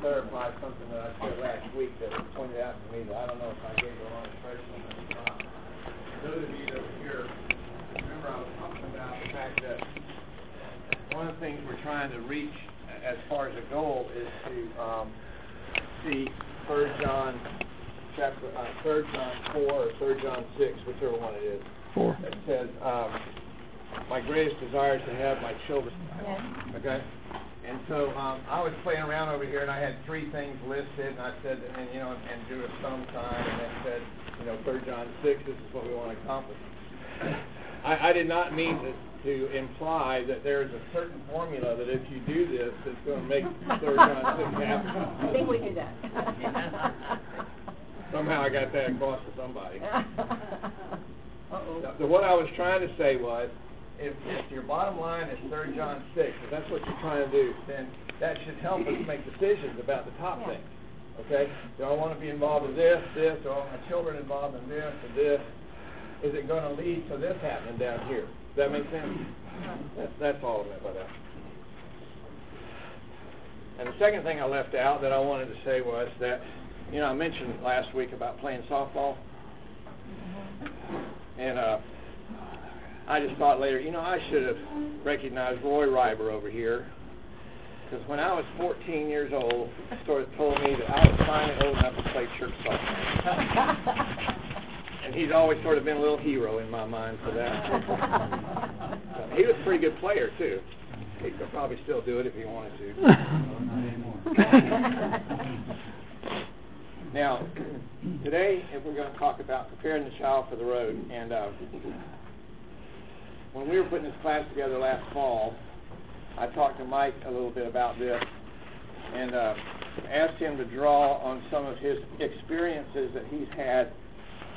clarify something that I said last week that was pointed out to me that I don't know if I gave the wrong impression or not. Those of you that were here, remember I was talking about the fact that one of the things we're trying to reach as far as a goal is to um, see Third John chapter uh, Third John four or Third John six, whichever one it is. Four. It says, um, "My greatest desire is to have my children." Yes. Okay. And so um, I was playing around over here, and I had three things listed, and I said, and you know, and do a sum sign, and then said, you know, Third John six. This is what we want to accomplish. I, I did not mean to, to imply that there is a certain formula that if you do this, it's going to make Third John six happen. I think we do that. Somehow I got that across to somebody. Uh-oh. The, what I was trying to say was, if, if your bottom line is Third John six, if that's what you're trying to do, then that should help us make decisions about the top Yeah. things. Okay? Do I want to be involved in this, this? Do I want my children involved in this or this? Is it going to lead to this happening down here? Does that make sense? That's, that's all I meant by that. And the second thing I left out that I wanted to say was that, you know, I mentioned last week about playing softball. And uh, I just thought later, you know, I should have recognized Roy Reiber over here. Because when I was 14 years old, he sort of told me that I was finally old enough to play church softball. And he's always sort of been a little hero in my mind for that. So he was a pretty good player, too. He could probably still do it if he wanted to. Now, today if we're going to talk about preparing the child for the road. And uh, when we were putting this class together last fall, I talked to Mike a little bit about this and uh, asked him to draw on some of his experiences that he's had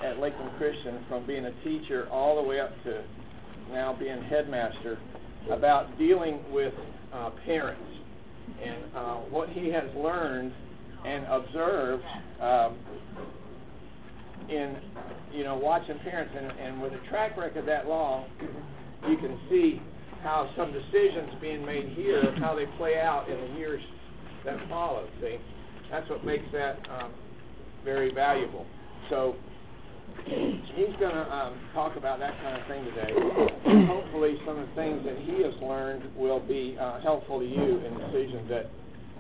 at Lakeland Christian from being a teacher all the way up to now being headmaster about dealing with uh, parents and uh, what he has learned and observed um, in you know watching parents and, and with a track record that long, you can see how some decisions being made here, how they play out in the years that follow. See, that's what makes that um, very valuable. So he's going to um, talk about that kind of thing today. Hopefully, some of the things that he has learned will be uh, helpful to you in decisions that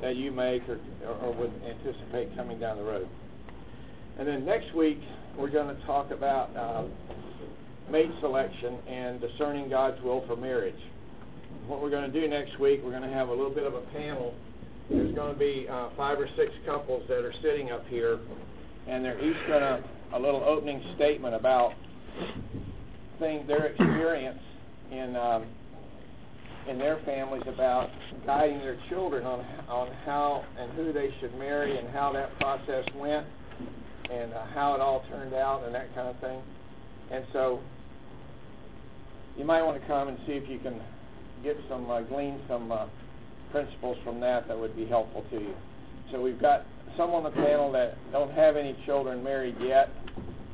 that you make or, or, or would anticipate coming down the road. And then next week, we're going to talk about uh, mate selection and discerning God's will for marriage. What we're going to do next week, we're going to have a little bit of a panel. There's going to be uh, five or six couples that are sitting up here, and they're each going to a little opening statement about thing, their experience in um, in their families about guiding their children on on how and who they should marry and how that process went and uh, how it all turned out and that kind of thing. And so you might want to come and see if you can get some uh, glean some uh, principles from that that would be helpful to you. So we've got some on the panel that don't have any children married yet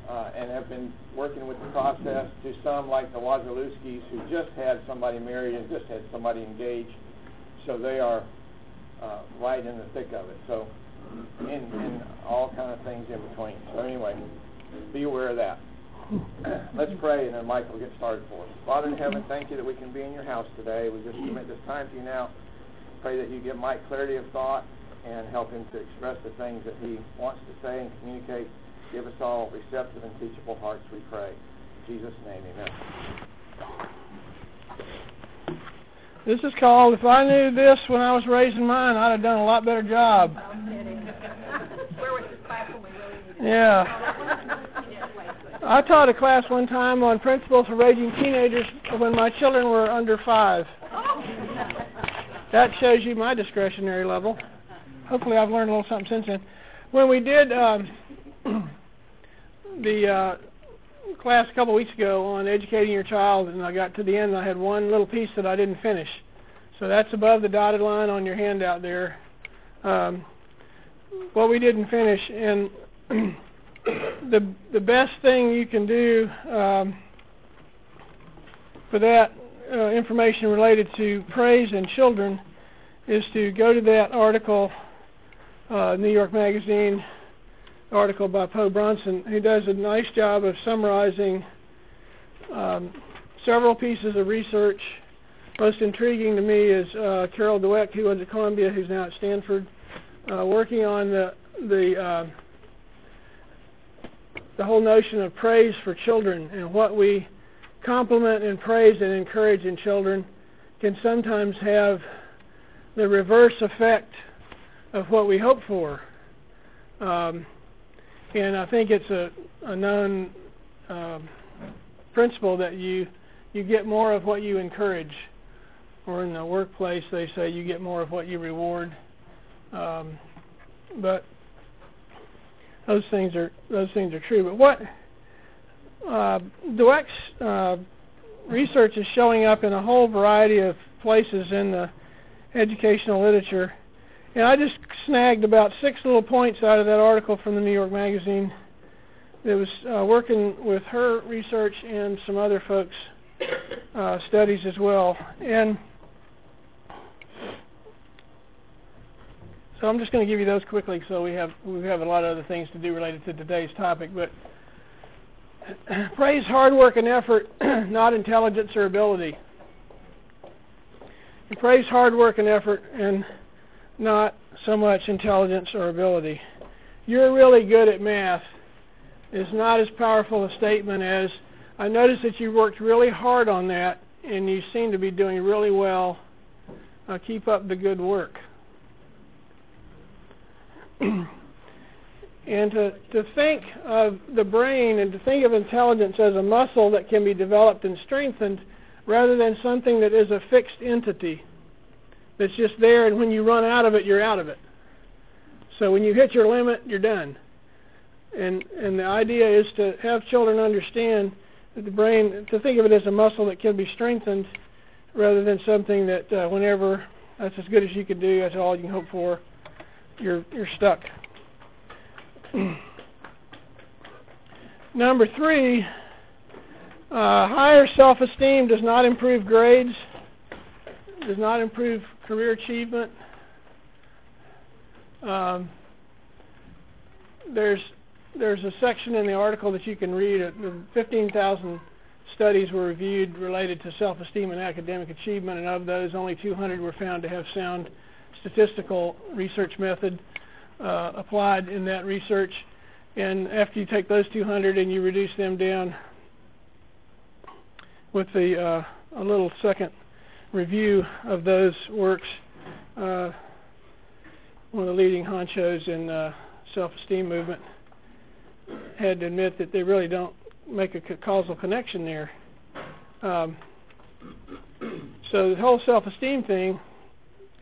uh, and have been working with the process to some like the Wazalewskis who just had somebody married and just had somebody engaged. So they are uh, right in the thick of it. So in, in all kind of things in between. So anyway, be aware of that. Let's pray and then Mike will get started for us. Father in heaven, thank you that we can be in your house today. We just commit this time to you now. Pray that you give Mike clarity of thought and help him to express the things that he wants to say and communicate. Give us all receptive and teachable hearts, we pray. In Jesus' name, amen. This is called If I Knew This When I Was Raising Mine, I'd have done a lot better job. I'm kidding. Where was this class when we really needed? Yeah. Yeah, wait, wait. I taught a class one time on principles for raising teenagers when my children were under five. That shows you my discretionary level. Hopefully, I've learned a little something since then. When we did um, the uh, class a couple weeks ago on educating your child, and I got to the end, I had one little piece that I didn't finish. So that's above the dotted line on your handout there. Um, what we didn't finish, and the the best thing you can do um, for that uh, information related to praise and children is to go to that article uh, New York Magazine article by Po Bronson, who does a nice job of summarizing um, several pieces of research. Most intriguing to me is uh, Carol Dweck, who was at Columbia, who's now at Stanford, uh, working on the the uh, the whole notion of praise for children and what we compliment and praise and encourage in children can sometimes have the reverse effect of what we hope for. Um, and I think it's a, a known um, principle that you you get more of what you encourage, or in the workplace they say you get more of what you reward. Um, but those things are those things are true. But what uh, Dweck's uh, research is showing up in a whole variety of places in the educational literature. And I just snagged about six little points out of that article from the New York Magazine that was uh, working with her research and some other folks' uh, studies as well. And so I'm just going to give you those quickly, so we have we have a lot of other things to do related to today's topic. But praise hard work and effort, not intelligence or ability. You praise hard work and effort and not so much intelligence or ability. You're really good at math is not as powerful a statement as I noticed that you worked really hard on that and you seem to be doing really well. Uh, keep up the good work. and to, to think of the brain and to think of intelligence as a muscle that can be developed and strengthened rather than something that is a fixed entity that's just there and when you run out of it you're out of it. So when you hit your limit you're done. And and the idea is to have children understand that the brain to think of it as a muscle that can be strengthened rather than something that uh, whenever that's as good as you can do that's all you can hope for you're you're stuck Number three, uh, higher self-esteem does not improve grades, does not improve career achievement. Um, there's there's a section in the article that you can read. Uh, 15,000 studies were reviewed related to self-esteem and academic achievement, and of those, only 200 were found to have sound statistical research method uh, applied in that research. And after you take those 200 and you reduce them down with the uh, a little second review of those works, uh, one of the leading honchos in uh, self-esteem movement had to admit that they really don't make a causal connection there. Um, so the whole self-esteem thing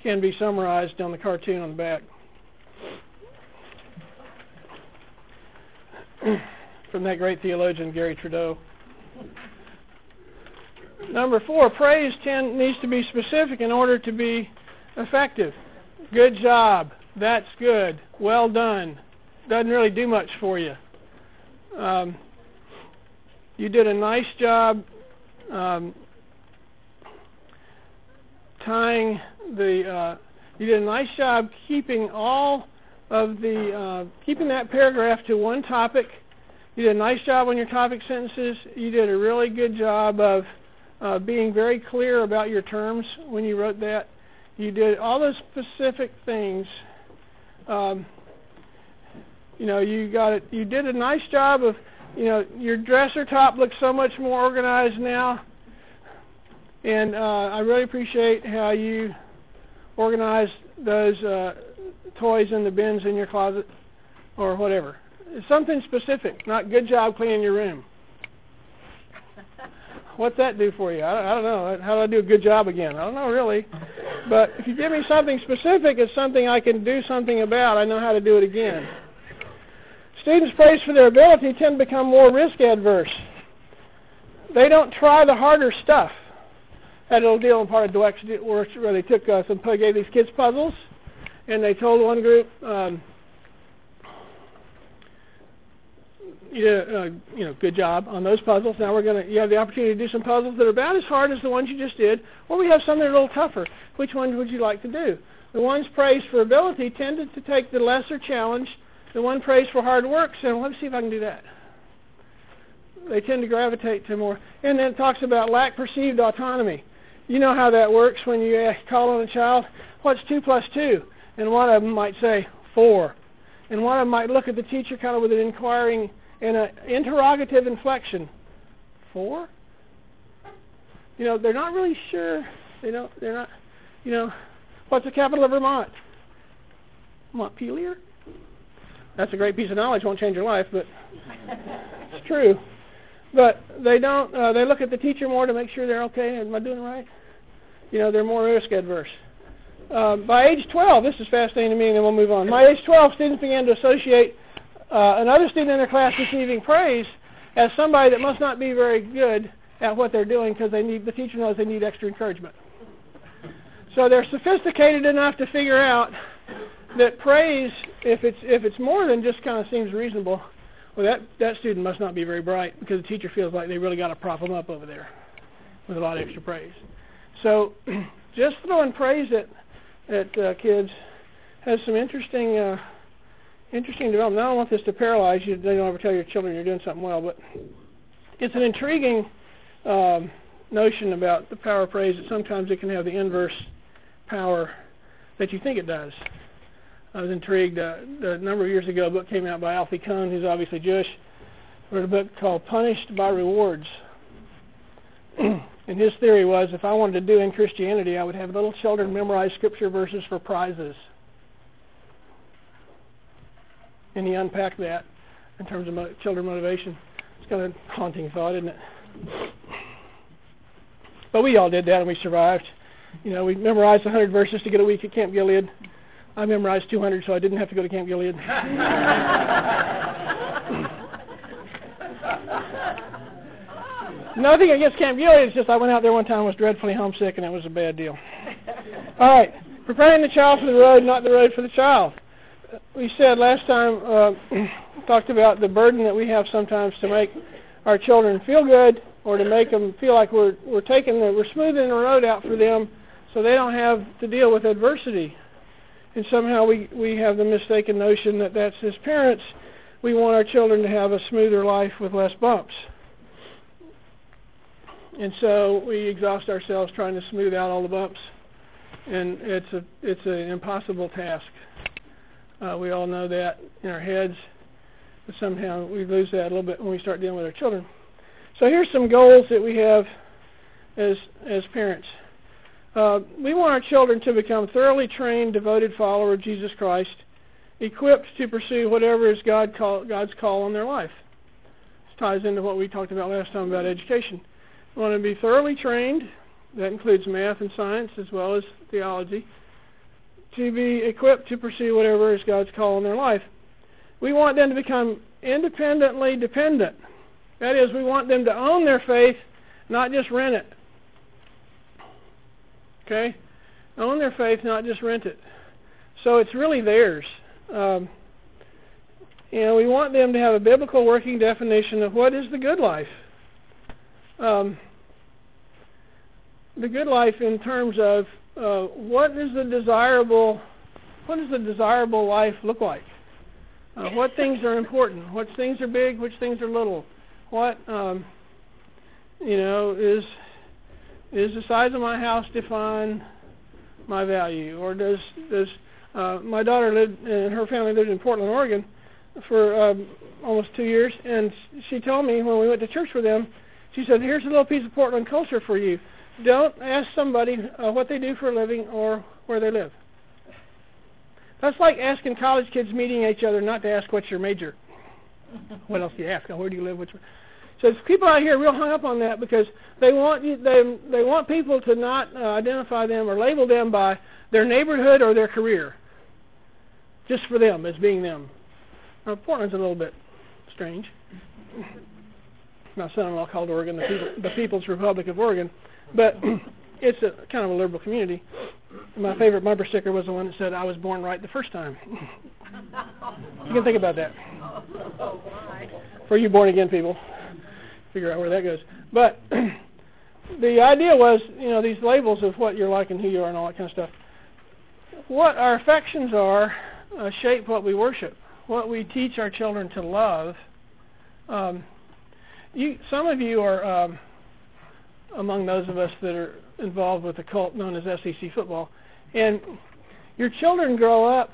can be summarized on the cartoon on the back. from that great theologian Garry Trudeau. Number four, praise tend, needs to be specific in order to be effective. Good job. That's good. Well done. Doesn't really do much for you. Um, you did a nice job um, tying the. Uh, you did a nice job keeping all of the uh, keeping that paragraph to one topic. You did a nice job on your topic sentences. You did a really good job of uh, being very clear about your terms when you wrote that. You did all those specific things. Um, you know, you got it. You did a nice job of, you know, your dresser top looks so much more organized now. And uh, I really appreciate how you organized those uh, toys in the bins in your closet or whatever. Something specific, not good job cleaning your room. What's that do for you? I, I don't know. How do I do a good job again? I don't know really. But if you give me something specific, it's something I can do something about. I know how to do it again. Students praised for their ability tend to become more risk adverse. They don't try the harder stuff. Had a little deal in part of Dweck's work where they took uh, some gave these kids puzzles and they told one group, um, you did, uh, you know, good job on those puzzles. Now we're gonna, you have the opportunity to do some puzzles that are about as hard as the ones you just did, or we have some that are a little tougher. Which one would you like to do? The ones praised for ability tended to take the lesser challenge. The one praised for hard work said, well, let's see if I can do that. They tend to gravitate to more. And then it talks about lack perceived autonomy. You know how that works when you ask, call on a child, what's 2 plus 2? And one of them might say, 4. And one of them might look at the teacher kind of with an inquiring and an interrogative inflection. 4? You know, they're not really sure. They don't, they're not, you know, what's the capital of Vermont? Montpelier? That's a great piece of knowledge. Won't change your life, but it's true. But they don't. Uh, they look at the teacher more to make sure they're okay. Am I doing it right? You know, they're more risk adverse. Uh, by age 12, this is fascinating to me, and then we'll move on. By age 12, students began to associate uh, another student in their class receiving praise as somebody that must not be very good at what they're doing because they need the teacher knows they need extra encouragement. So they're sophisticated enough to figure out that praise, if it's if it's more than just kind of seems reasonable, well that that student must not be very bright because the teacher feels like they really got to prop them up over there with a lot of extra praise. So just throwing praise at at uh, kids has some interesting uh, interesting development. I don't want this to paralyze you. They don't ever tell your children you're doing something well, but it's an intriguing um, notion about the power of praise that sometimes it can have the inverse power that you think it does. I was intrigued. Uh, a number of years ago, a book came out by Alfie Kohn, who's obviously Jewish, wrote a book called Punished by Rewards. and his theory was if I wanted to do in Christianity, I would have little children memorize scripture verses for prizes. And he unpacked that in terms of mo- children motivation. It's kind of a haunting thought, isn't it? But we all did that and we survived. You know, we memorized 100 verses to get a week at Camp Gilead. I memorized 200 so I didn't have to go to Camp Gilead. Nothing against Camp Gilead, it's just I went out there one time and was dreadfully homesick and it was a bad deal. All right, preparing the child for the road, not the road for the child. We said last time, uh, talked about the burden that we have sometimes to make our children feel good or to make them feel like we're we're taking the we're smoothing the road out for them so they don't have to deal with adversity. And somehow we we have the mistaken notion that that's as parents we want our children to have a smoother life with less bumps. And so we exhaust ourselves trying to smooth out all the bumps, and it's a it's an impossible task. Uh, we all know that in our heads, but somehow we lose that a little bit when we start dealing with our children. So here's some goals that we have as as parents. Uh, we want our children to become thoroughly trained, devoted followers of Jesus Christ, equipped to pursue whatever is God call, God's call on their life. This ties into what we talked about last time about education. Want to be thoroughly trained. That includes math and science as well as theology. To be equipped to pursue whatever is God's call in their life. We want them to become independently dependent. That is, we want them to own their faith, not just rent it. Okay? Own their faith, not just rent it. So it's really theirs. Um, know, we want them to have a biblical working definition of what is the good life. Um, the good life in terms of uh, what is the desirable, what does the desirable life look like? Uh, what things are important? What things are big? Which things are little? What um, you know is is the size of my house define my value, or does does uh, my daughter lived and her family lived in Portland, Oregon, for um, almost two years, and she told me when we went to church with them, she said, "Here's a little piece of Portland culture for you. Don't ask somebody uh, what they do for a living or where they live." That's like asking college kids meeting each other not to ask what's your major. what else do you ask? Where do you live? Which so people out here are real hung up on that because they want you, they they want people to not uh, identify them or label them by their neighborhood or their career, just for them as being them. Now, Portland's a little bit strange. My son-in-law called Oregon the, people, the People's Republic of Oregon, but it's a kind of a liberal community. My favorite bumper sticker was the one that said, "I was born right the first time." you can think about that. For you born again people figure out where that goes. But the idea was, you know, these labels of what you're like and who you are and all that kind of stuff. what our affections are uh, shape what we worship. What we teach our children to love. Um, you, some of you are um, among those of us that are involved with a cult known as SEC football, and your children grow up,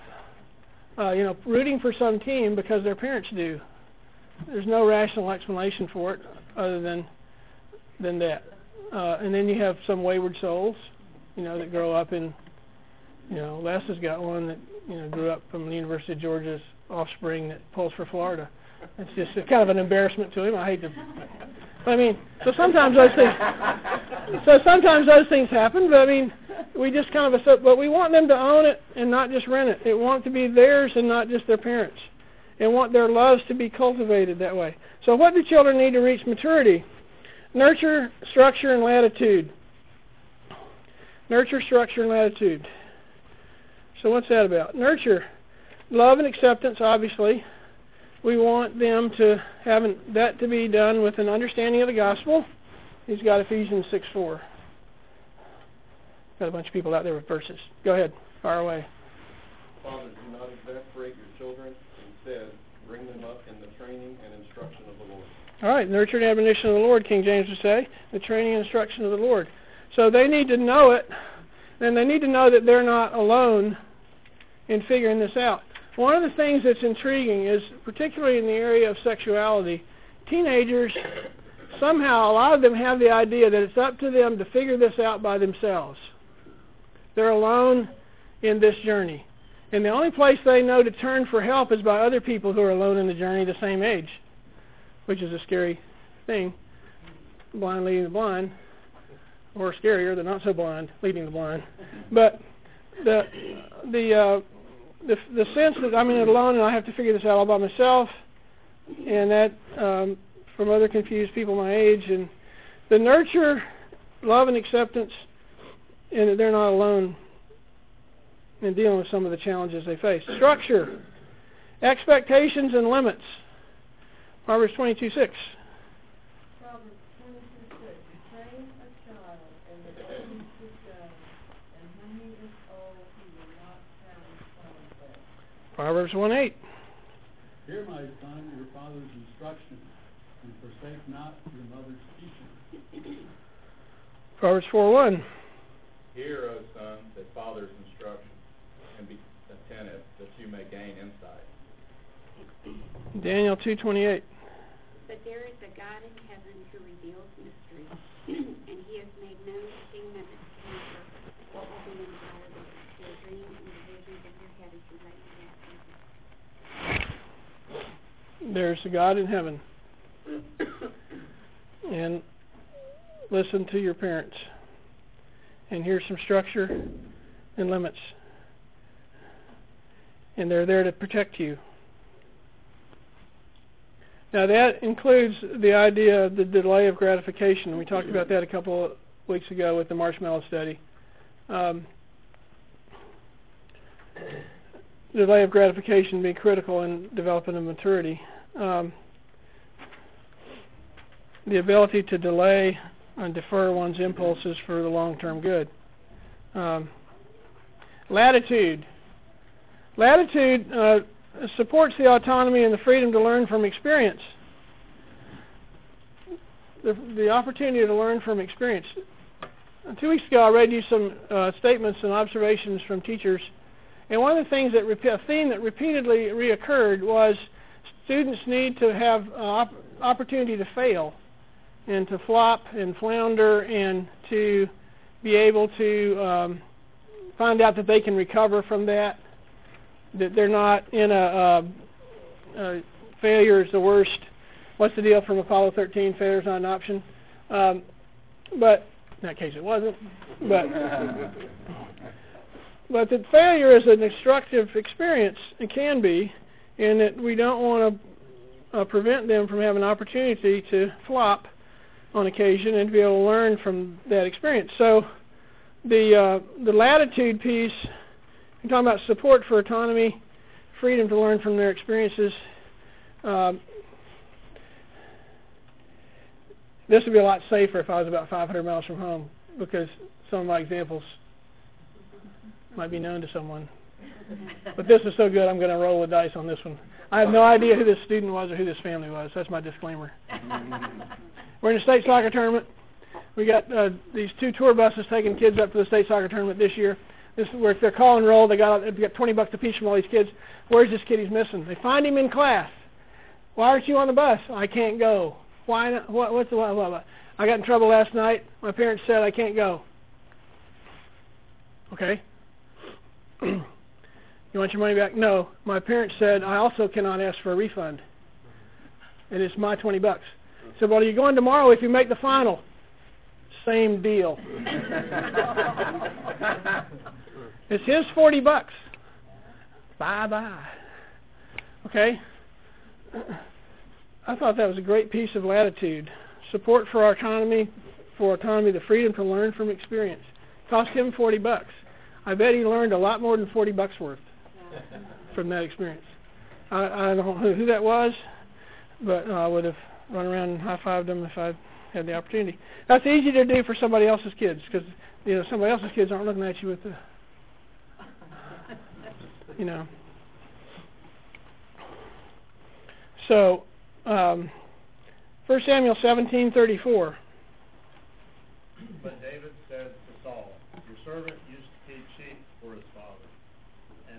uh, you know, rooting for some team because their parents do. There's no rational explanation for it other than than that. Uh, and then you have some wayward souls, you know, that grow up in, you know, Les has got one that you know grew up from the University of Georgia's offspring that pulls for Florida. It's just it's kind of an embarrassment to him. I hate to. I mean, so sometimes those things. So sometimes those things happen, but I mean, we just kind of. But we want them to own it and not just rent it. They want it to be theirs and not just their parents, and want their loves to be cultivated that way. So, what do children need to reach maturity? Nurture, structure, and latitude. Nurture, structure, and latitude. So, what's that about? Nurture, love and acceptance, obviously we want them to have an, that to be done with an understanding of the gospel. He's got Ephesians 6 4. Got a bunch of people out there with verses. Go ahead, fire away. Fathers, do not exasperate your children. Instead, bring them up in the training and instruction of the Lord. All right, nurture and admonition of the Lord, King James would say. The training and instruction of the Lord. So they need to know it, and they need to know that they're not alone in figuring this out. One of the things that's intriguing is, particularly in the area of sexuality, teenagers somehow a lot of them have the idea that it's up to them to figure this out by themselves. They're alone in this journey. And the only place they know to turn for help is by other people who are alone in the journey the same age, which is a scary thing. Blind leading the blind, or scarier, the not so blind leading the blind. But the the uh, the the sense that I'm in it alone and I have to figure this out all by myself, and that um, from other confused people my age, and the nurture, love, and acceptance, and that they're not alone in dealing with some of the challenges they face. Structure, expectations, and limits. Proverbs 22 6. Proverbs 1 8. Hear, my son, your father's instruction, and forsake not your mother's teaching. Proverbs 4 1. Hear, O son, the father's instruction, and be attentive that you may gain insight. Daniel 2:28. But there is a God in heaven who reveals mysteries, and he has made known to King Nebuchadnezzar what will be in the hour of your dream and the visions of your head as you lay in that There's a God in heaven. and listen to your parents. And here's some structure and limits. And they're there to protect you. Now that includes the idea of the delay of gratification. We talked about that a couple of weeks ago with the marshmallow study. Um, delay of gratification being critical in developing a maturity. Um, the ability to delay and defer one's impulses for the long-term good. Um, latitude. Latitude uh, supports the autonomy and the freedom to learn from experience. The, the opportunity to learn from experience. Uh, two weeks ago, I read you some uh, statements and observations from teachers, and one of the things that a theme that repeatedly reoccurred was students need to have uh, op- opportunity to fail, and to flop and flounder, and to be able to um, find out that they can recover from that that they're not in a, uh, uh, failure is the worst. What's the deal from Apollo 13? Failure is not an option. Um, but in that case, it wasn't. But but that failure is an instructive experience. It can be, and that we don't want to uh, prevent them from having an opportunity to flop on occasion and to be able to learn from that experience. So the uh, the latitude piece I'm talking about support for autonomy, freedom to learn from their experiences. Um, this would be a lot safer if I was about 500 miles from home because some of my examples might be known to someone. But this is so good, I'm going to roll the dice on this one. I have no idea who this student was or who this family was. That's my disclaimer. We're in a state soccer tournament. We got uh, these two tour buses taking kids up to the state soccer tournament this year. This is where they're call and roll. They got they got 20 bucks apiece from all these kids. Where's this kid he's missing? They find him in class. Why aren't you on the bus? I can't go. Why not? What, what's the what, what, what? I got in trouble last night. My parents said I can't go. Okay. you want your money back? No. My parents said I also cannot ask for a refund. And it's my 20 bucks. So, well, are you going tomorrow if you make the final? Same deal. it's his 40 bucks. Bye bye. Okay? I thought that was a great piece of latitude. Support for autonomy, for autonomy, the freedom to learn from experience. Cost him 40 bucks. I bet he learned a lot more than 40 bucks worth from that experience. I, I don't know who that was, but I would have run around and high-fived him if I had the opportunity. That's easy to do for somebody else's kids because you know somebody else's kids aren't looking at you with the, you know. So, um, 1 Samuel 17:34. But David said to Saul, Your servant used to keep sheep for his father,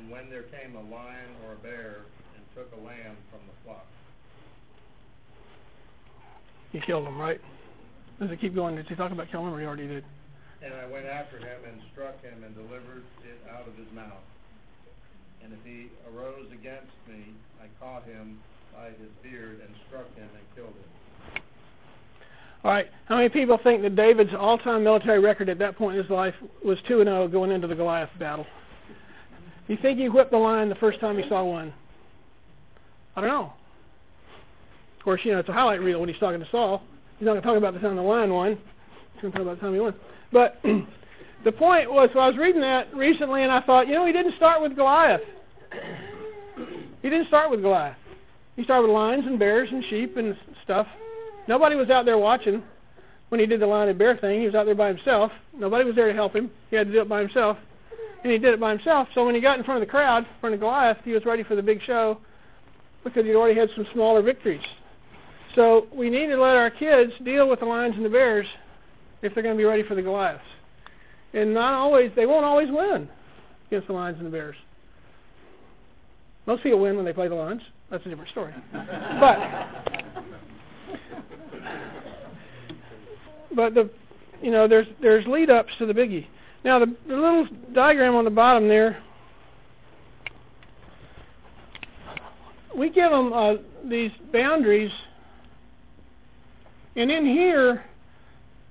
and when there came a lion or a bear and took a lamb from the flock. He killed him, right? Does it keep going? Did he talk about killing him, or he already did? And I went after him and struck him and delivered it out of his mouth. And if he arose against me, I caught him by his beard and struck him and killed him. All right. How many people think that David's all-time military record at that point in his life was 2 and 0 going into the Goliath battle? You think he whipped the lion the first time he saw one? I don't know. Of course, you know, it's a highlight reel when he's talking to Saul. He's not going to talk about the time the lion won. He's going to talk about the time he won. But the point was, so I was reading that recently, and I thought, you know, he didn't start with Goliath. He didn't start with Goliath. He started with lions and bears and sheep and stuff. Nobody was out there watching when he did the lion and bear thing. He was out there by himself. Nobody was there to help him. He had to do it by himself. And he did it by himself. So when he got in front of the crowd, in front of Goliath, he was ready for the big show because he'd already had some smaller victories. So we need to let our kids deal with the lions and the bears if they're going to be ready for the Goliaths. And not always, they won't always win against the lions and the bears. Most people win when they play the lions. That's a different story. but but the you know there's there's lead ups to the biggie. Now the, the little diagram on the bottom there, we give them uh, these boundaries, and in here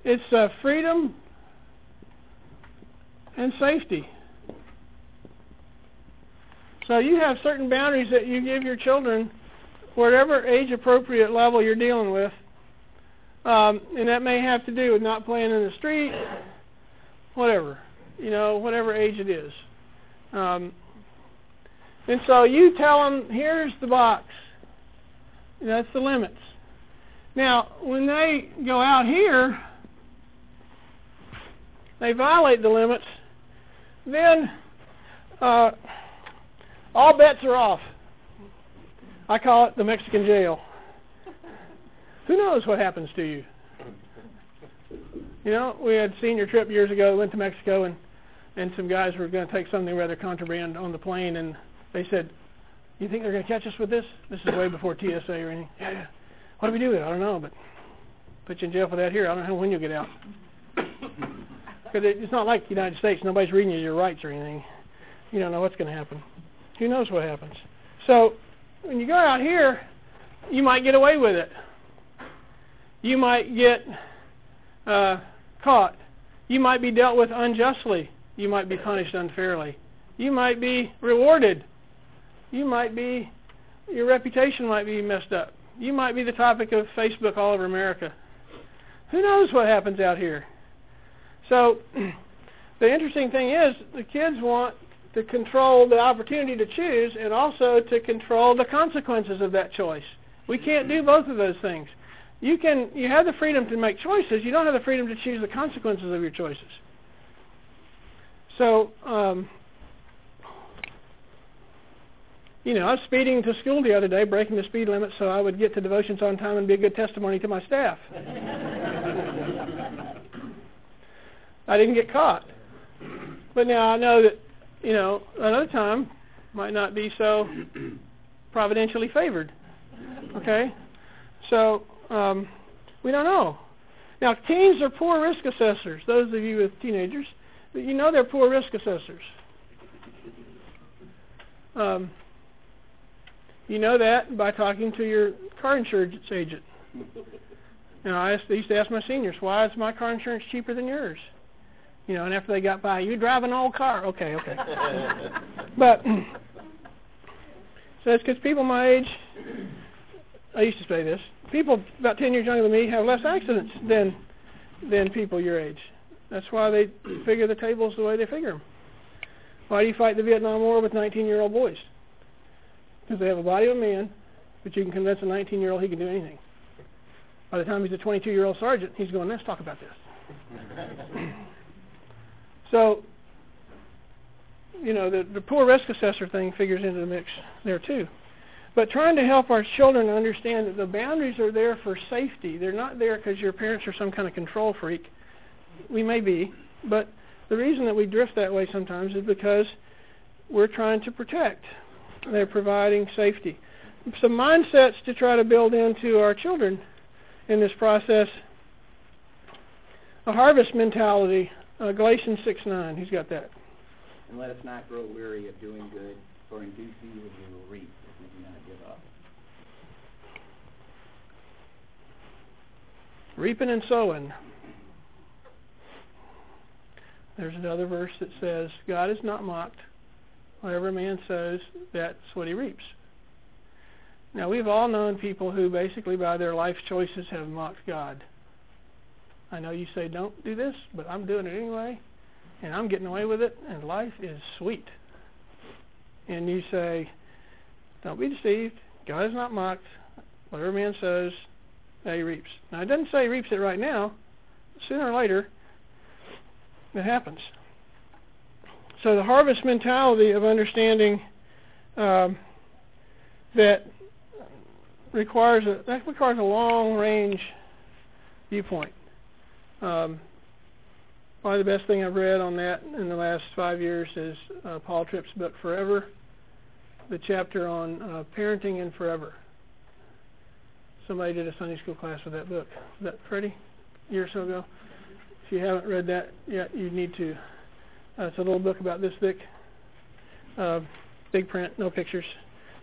it's uh, freedom and safety. So you have certain boundaries that you give your children, whatever age appropriate level you're dealing with. Um, and that may have to do with not playing in the street, whatever, you know, whatever age it is. Um, and so you tell them, here's the box. That's the limits. Now, when they go out here, they violate the limits, then uh, all bets are off. I call it the Mexican jail. Who knows what happens to you? You know, we had senior trip years ago, went to Mexico, and and some guys were going to take something rather contraband on the plane, and they said, "You think they're going to catch us with this?" This is way before TSA or anything. Yeah, yeah. What do we do with it? I don't know, but put you in jail for that here. I don't know when you'll get out. Because it's not like the United States. Nobody's reading you your rights or anything. You don't know what's going to happen. Who knows what happens? So when you go out here, you might get away with it. You might get uh, caught. You might be dealt with unjustly. You might be punished unfairly. You might be rewarded. You might be, your reputation might be messed up. You might be the topic of Facebook all over America. Who knows what happens out here? So the interesting thing is the kids want to control the opportunity to choose and also to control the consequences of that choice. We can't do both of those things. You can you have the freedom to make choices, you don't have the freedom to choose the consequences of your choices. So um, you know, I was speeding to school the other day, breaking the speed limit so I would get to devotions on time and be a good testimony to my staff. I didn't get caught. But now I know that, you know, another time might not be so providentially favored. Okay? So, um, we don't know. Now, teens are poor risk assessors. Those of you with teenagers, you know they're poor risk assessors. Um, you know that by talking to your car insurance agent. Now, I, asked, used to ask my seniors, why is my car insurance cheaper than yours? You know, and after they got by, you drive an old car. Okay, okay. but, so it's because people my age, I used to say this, people about 10 years younger than me have less accidents than, than people your age. That's why they figure the tables the way they figure them. Why do you fight the Vietnam War with 19-year-old boys? Because they have a body of a man, but you can convince a 19-year-old he can do anything. By the time he's a 22-year-old sergeant, he's going, let's talk about this. so, you know, the, the poor risk assessor thing figures into the mix there too. But trying to help our children understand that the boundaries are there for safety. They're not there because your parents are some kind of control freak. We may be, but the reason that we drift that way sometimes is because we're trying to protect. They're providing safety. Some mindsets to try to build into our children in this process. A harvest mentality. Uh, Galatians 6:9. Who's got that? And let us not grow weary of doing good, for in due season we will reap we do not give up. Reaping and sowing. There's another verse that says, God is not mocked. Whatever man sows, that's what he reaps. Now, we've all known people who basically, by their life choices, have mocked God. I know you say, don't do this, but I'm doing it anyway, and I'm getting away with it, and life is sweet. And you say, don't be deceived. God is not mocked. Whatever man sows, that he reaps. Now, it doesn't say he reaps it right now. Sooner or later, it happens. So the harvest mentality of understanding um, that requires a that requires a long range viewpoint. Um, probably the best thing I've read on that in the last five years is uh, Paul Tripp's book Forever, the chapter on uh, parenting and forever. Somebody did a Sunday school class with that book. Was that Freddie? A year or so ago? If you haven't read that yet, you need to. Uh, it's a little book about this thick, uh, big print, no pictures,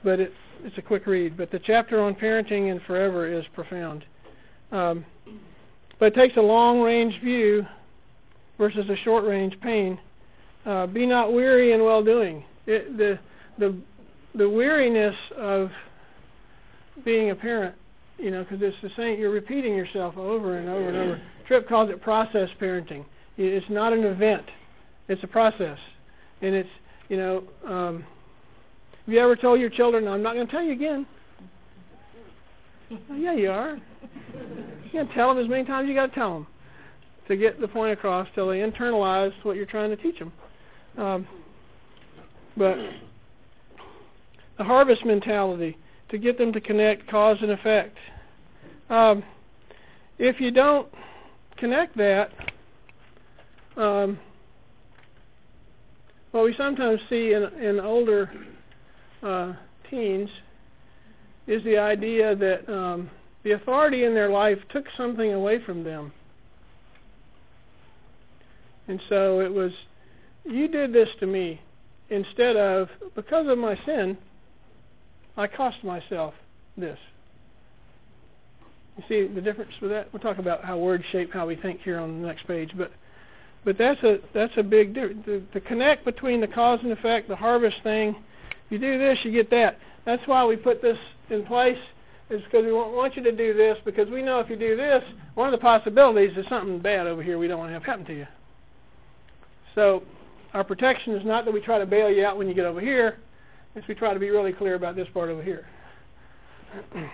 but it, it's a quick read. But the chapter on parenting and forever is profound. Um, but it takes a long range view versus a short range pain. Uh, be not weary in well doing. The the the weariness of being a parent, you know, because it's the same. You're repeating yourself over and over and over. Tripp calls it process parenting. It's not an event; it's a process, and it's you know. Um, have you ever told your children, "I'm not going to tell you again"? well, yeah, you are. You can tell them as many times you got to tell them to get the point across till they internalize what you're trying to teach them. Um, but the harvest mentality to get them to connect cause and effect. Um, if you don't connect that, um, what we sometimes see in, in older uh, teens is the idea that um, the authority in their life took something away from them. And so it was, you did this to me, instead of, because of my sin, I cost myself this. You see the difference with that? We'll talk about how words shape how we think here on the next page, but but that's a that's a big difference. The, the connect between the cause and effect, the harvest thing. You do this, you get that. That's why we put this in place. Is because we want you to do this because we know if you do this, one of the possibilities is something bad over here we don't want to have happen to you. So our protection is not that we try to bail you out when you get over here. It's we try to be really clear about this part over here.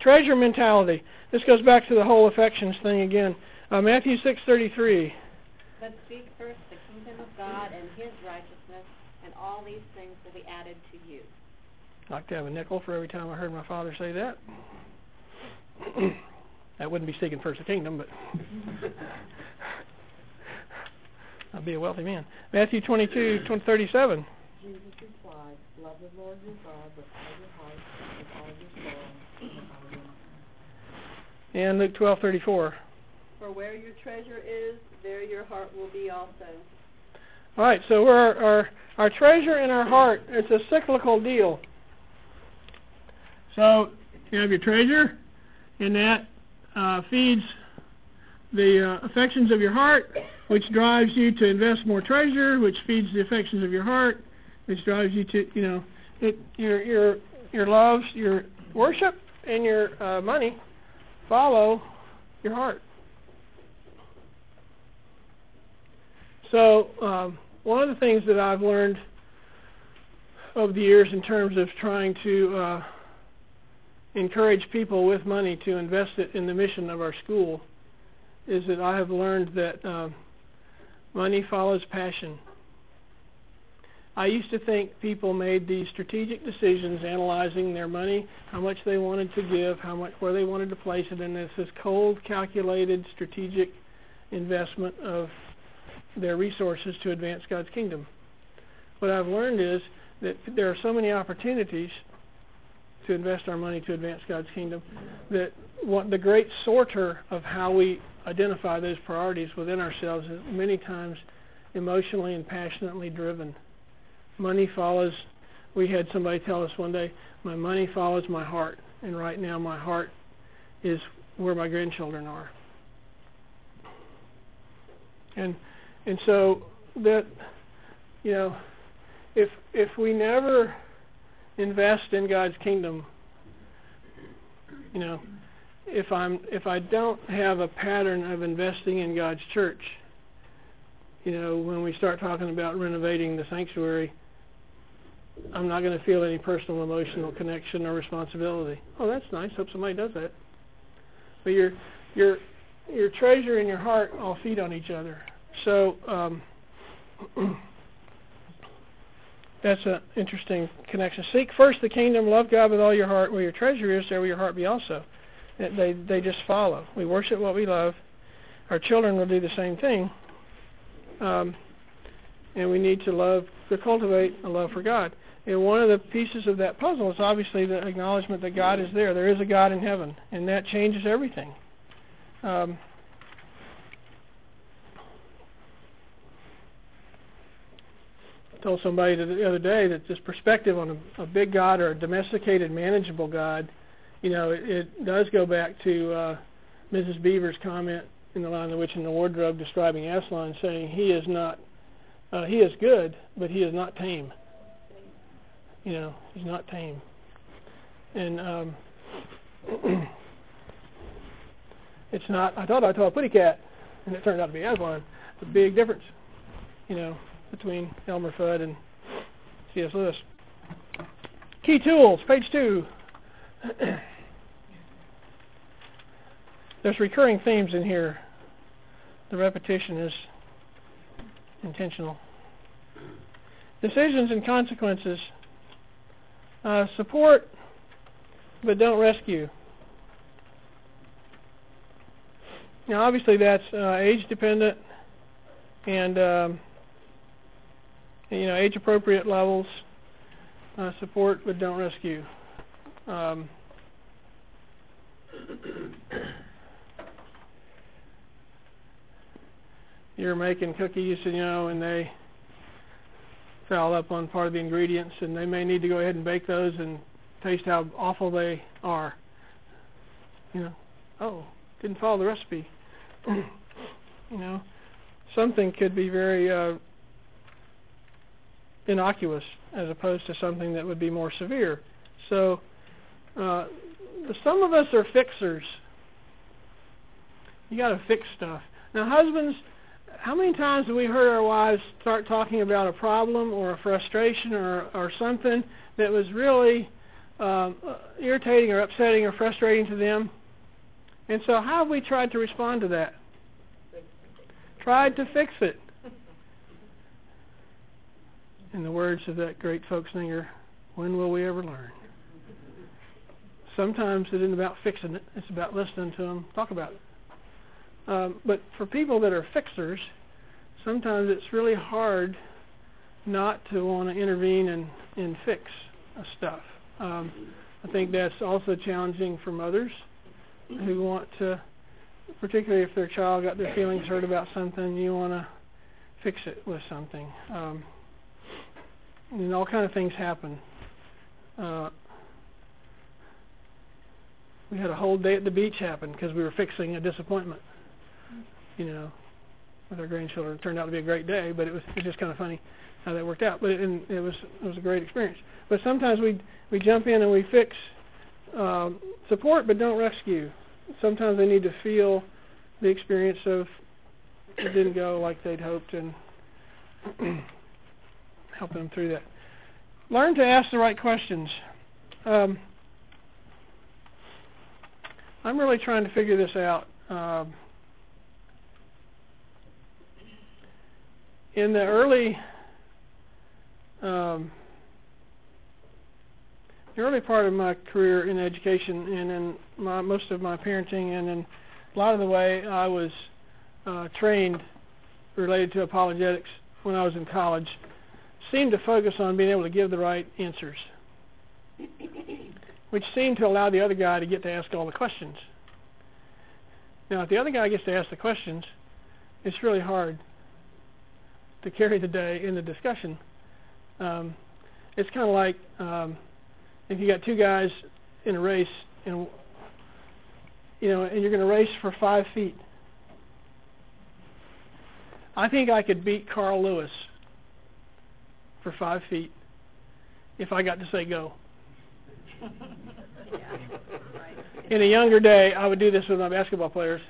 Treasure mentality. This goes back to the whole affections thing again. Uh, Matthew 6:33. But seek first the kingdom of God and His righteousness, and all these things will be added to you. I'd like to have a nickel for every time I heard my father say that. that wouldn't be seeking first the kingdom, but I'd be a wealthy man. Matthew 22, 20, 37. Jesus replied, Love the Lord your God with all your heart, with all your soul, and with all your mind. And Luke 12, 34. For where your treasure is, there your heart will be also. All right, so we're our, our, our treasure in our heart, it's a cyclical deal. So you have your treasure, and that uh, feeds the uh, affections of your heart, which drives you to invest more treasure, which feeds the affections of your heart, which drives you to, you know, it, your your your loves, your worship, and your uh, money follow your heart. So um, one of the things that I've learned over the years in terms of trying to uh, encourage people with money to invest it in the mission of our school is that I have learned that uh, money follows passion. I used to think people made these strategic decisions analyzing their money, how much they wanted to give, how much where they wanted to place it, and it's this cold, calculated, strategic investment of their resources to advance God's kingdom. What I've learned is that there are so many opportunities to invest our money to advance God's kingdom that what the great sorter of how we identify those priorities within ourselves is many times emotionally and passionately driven. Money follows we had somebody tell us one day, my money follows my heart and right now my heart is where my grandchildren are. And and so that you know if if we never invest in God's kingdom, you know, if I'm if I don't have a pattern of investing in God's church, you know, when we start talking about renovating the sanctuary, I'm not going to feel any personal emotional connection or responsibility. Oh, that's nice. Hope somebody does that. But your your your treasure and your heart all feed on each other. So um, that's an interesting connection. Seek first the kingdom, love God with all your heart. Where your treasure is, there will your heart be also. They they just follow. We worship what we love. Our children will do the same thing. Um, and we need to love, to cultivate a love for God. And one of the pieces of that puzzle is obviously the acknowledgement that God is there. There is a God in heaven, and that changes everything. Um, I told somebody the other day that this perspective on a, a big God or a domesticated, manageable God, you know, it, it does go back to uh, Mrs. Beaver's comment in the Lion, the Witch, and the Wardrobe describing Aslan, saying he is not, uh, he is good, but he is not tame. You know, he's not tame. And um, it's not. I thought I saw a pretty cat, and it turned out to be Aslan. It's a big difference, you know, between Elmer Fudd and C.S. Lewis. Key tools, page two. There's recurring themes in here. The repetition is intentional. Decisions and consequences. Uh, support, but don't rescue. Now, obviously, that's uh, age dependent and um, you know age appropriate levels. Uh, support, but don't rescue. Um, you're making cookies, you know, and they foul up on part of the ingredients, and they may need to go ahead and bake those and taste how awful they are. You know, oh, didn't follow the recipe. you know, something could be very uh, innocuous as opposed to something that would be more severe. So, uh, some of us are fixers. You got to fix stuff. Now, husbands, how many times have we heard our wives start talking about a problem or a frustration or or something that was really um, irritating or upsetting or frustrating to them? And so, how have we tried to respond to that? Tried to fix it. In the words of that great folk singer, when will we ever learn? Sometimes it isn't about fixing it; it's about listening to them talk about it. Um, but for people that are fixers, sometimes it's really hard not to want to intervene and, and fix stuff. Um, I think that's also challenging for mothers who want to, particularly if their child got their feelings hurt about something, you want to fix it with something. Um, and all kind of things happen. Uh, we had a whole day at the beach happen because we were fixing a disappointment. You know, with our grandchildren. It turned out to be a great day, but it was, it was just kind of funny how that worked out. But it, and it was it was a great experience. But sometimes we we jump in and we fix um, support, but don't rescue. Sometimes they need to feel the experience of it didn't go like they'd hoped and helping them through that. Learn to ask the right questions. Um, I'm really trying to figure this out. Um, in the early um, the early part of my career in education and in my, most of my parenting and in a lot of the way I was uh, trained related to apologetics when I was in college seemed to focus on being able to give the right answers, which seemed to allow the other guy to get to ask all the questions. Now, if the other guy gets to ask the questions, it's really hard to carry the day in the discussion. Um, it's kind of like um, if you got two guys in a race, and you know, and you're going to race for five feet. I think I could beat Carl Lewis for five feet if I got to say go. In a younger day, I would do this with my basketball players.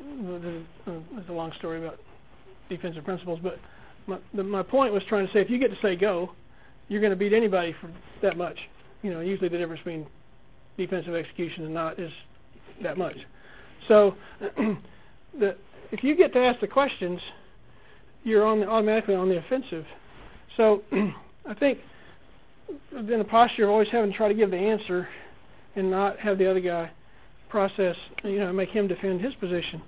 It's a long story about defensive principles, but my, the, my point was trying to say if you get to say go, you're going to beat anybody for that much. You know, usually the difference between defensive execution and not is that much. So, the if you get to ask the questions, you're on the, automatically on the offensive. So, I think in a posture of always having to try to give the answer and not have the other guy process, you know, make him defend his position.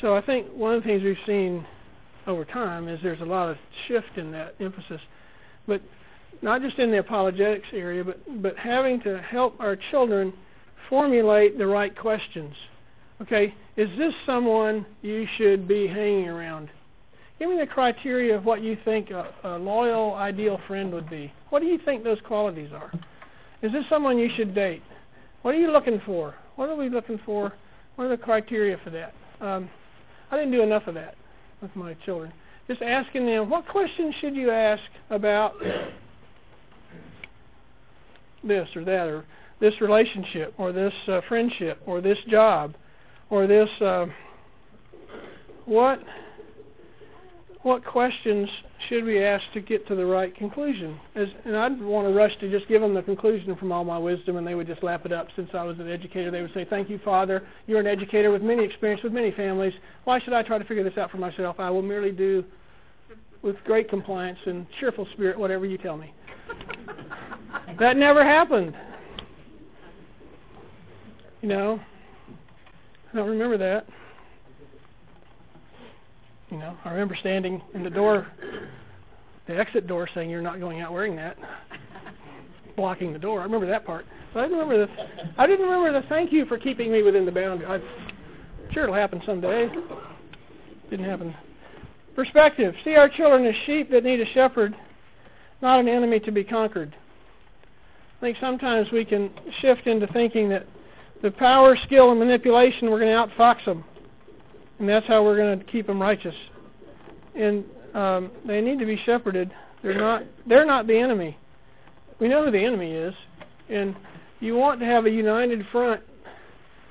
So I think one of the things we've seen over time is there's a lot of shift in that emphasis. But not just in the apologetics area, but, but having to help our children formulate the right questions. Okay, is this someone you should be hanging around? Give me the criteria of what you think a, a loyal, ideal friend would be. What do you think those qualities are? Is this someone you should date? What are you looking for? What are we looking for? What are the criteria for that? Um, I didn't do enough of that with my children. Just asking them, what questions should you ask about this or that, or this relationship, or this uh, friendship, or this job, or this uh, what what questions should we ask to get to the right conclusion? As, and I'd want to rush to just give them the conclusion from all my wisdom, and they would just lap it up. Since I was an educator, they would say, "Thank you, Father. You're an educator with many experience with many families. Why should I try to figure this out for myself? I will merely do, with great compliance and cheerful spirit, whatever you tell me." that never happened. You know, I don't remember that. You know, I remember standing in the door, the exit door, saying, "You're not going out wearing that," blocking the door. I remember that part. But I didn't remember the. I didn't remember the thank you for keeping me within the boundary. I'm sure it'll happen someday. Didn't happen. Perspective. See our children as sheep that need a shepherd, not an enemy to be conquered. I think sometimes we can shift into thinking that the power, skill, and manipulation we're going to outfox them and that's how we're going to keep them righteous. And um, they need to be shepherded. They're not. They're not the enemy. We know who the enemy is, and you want to have a united front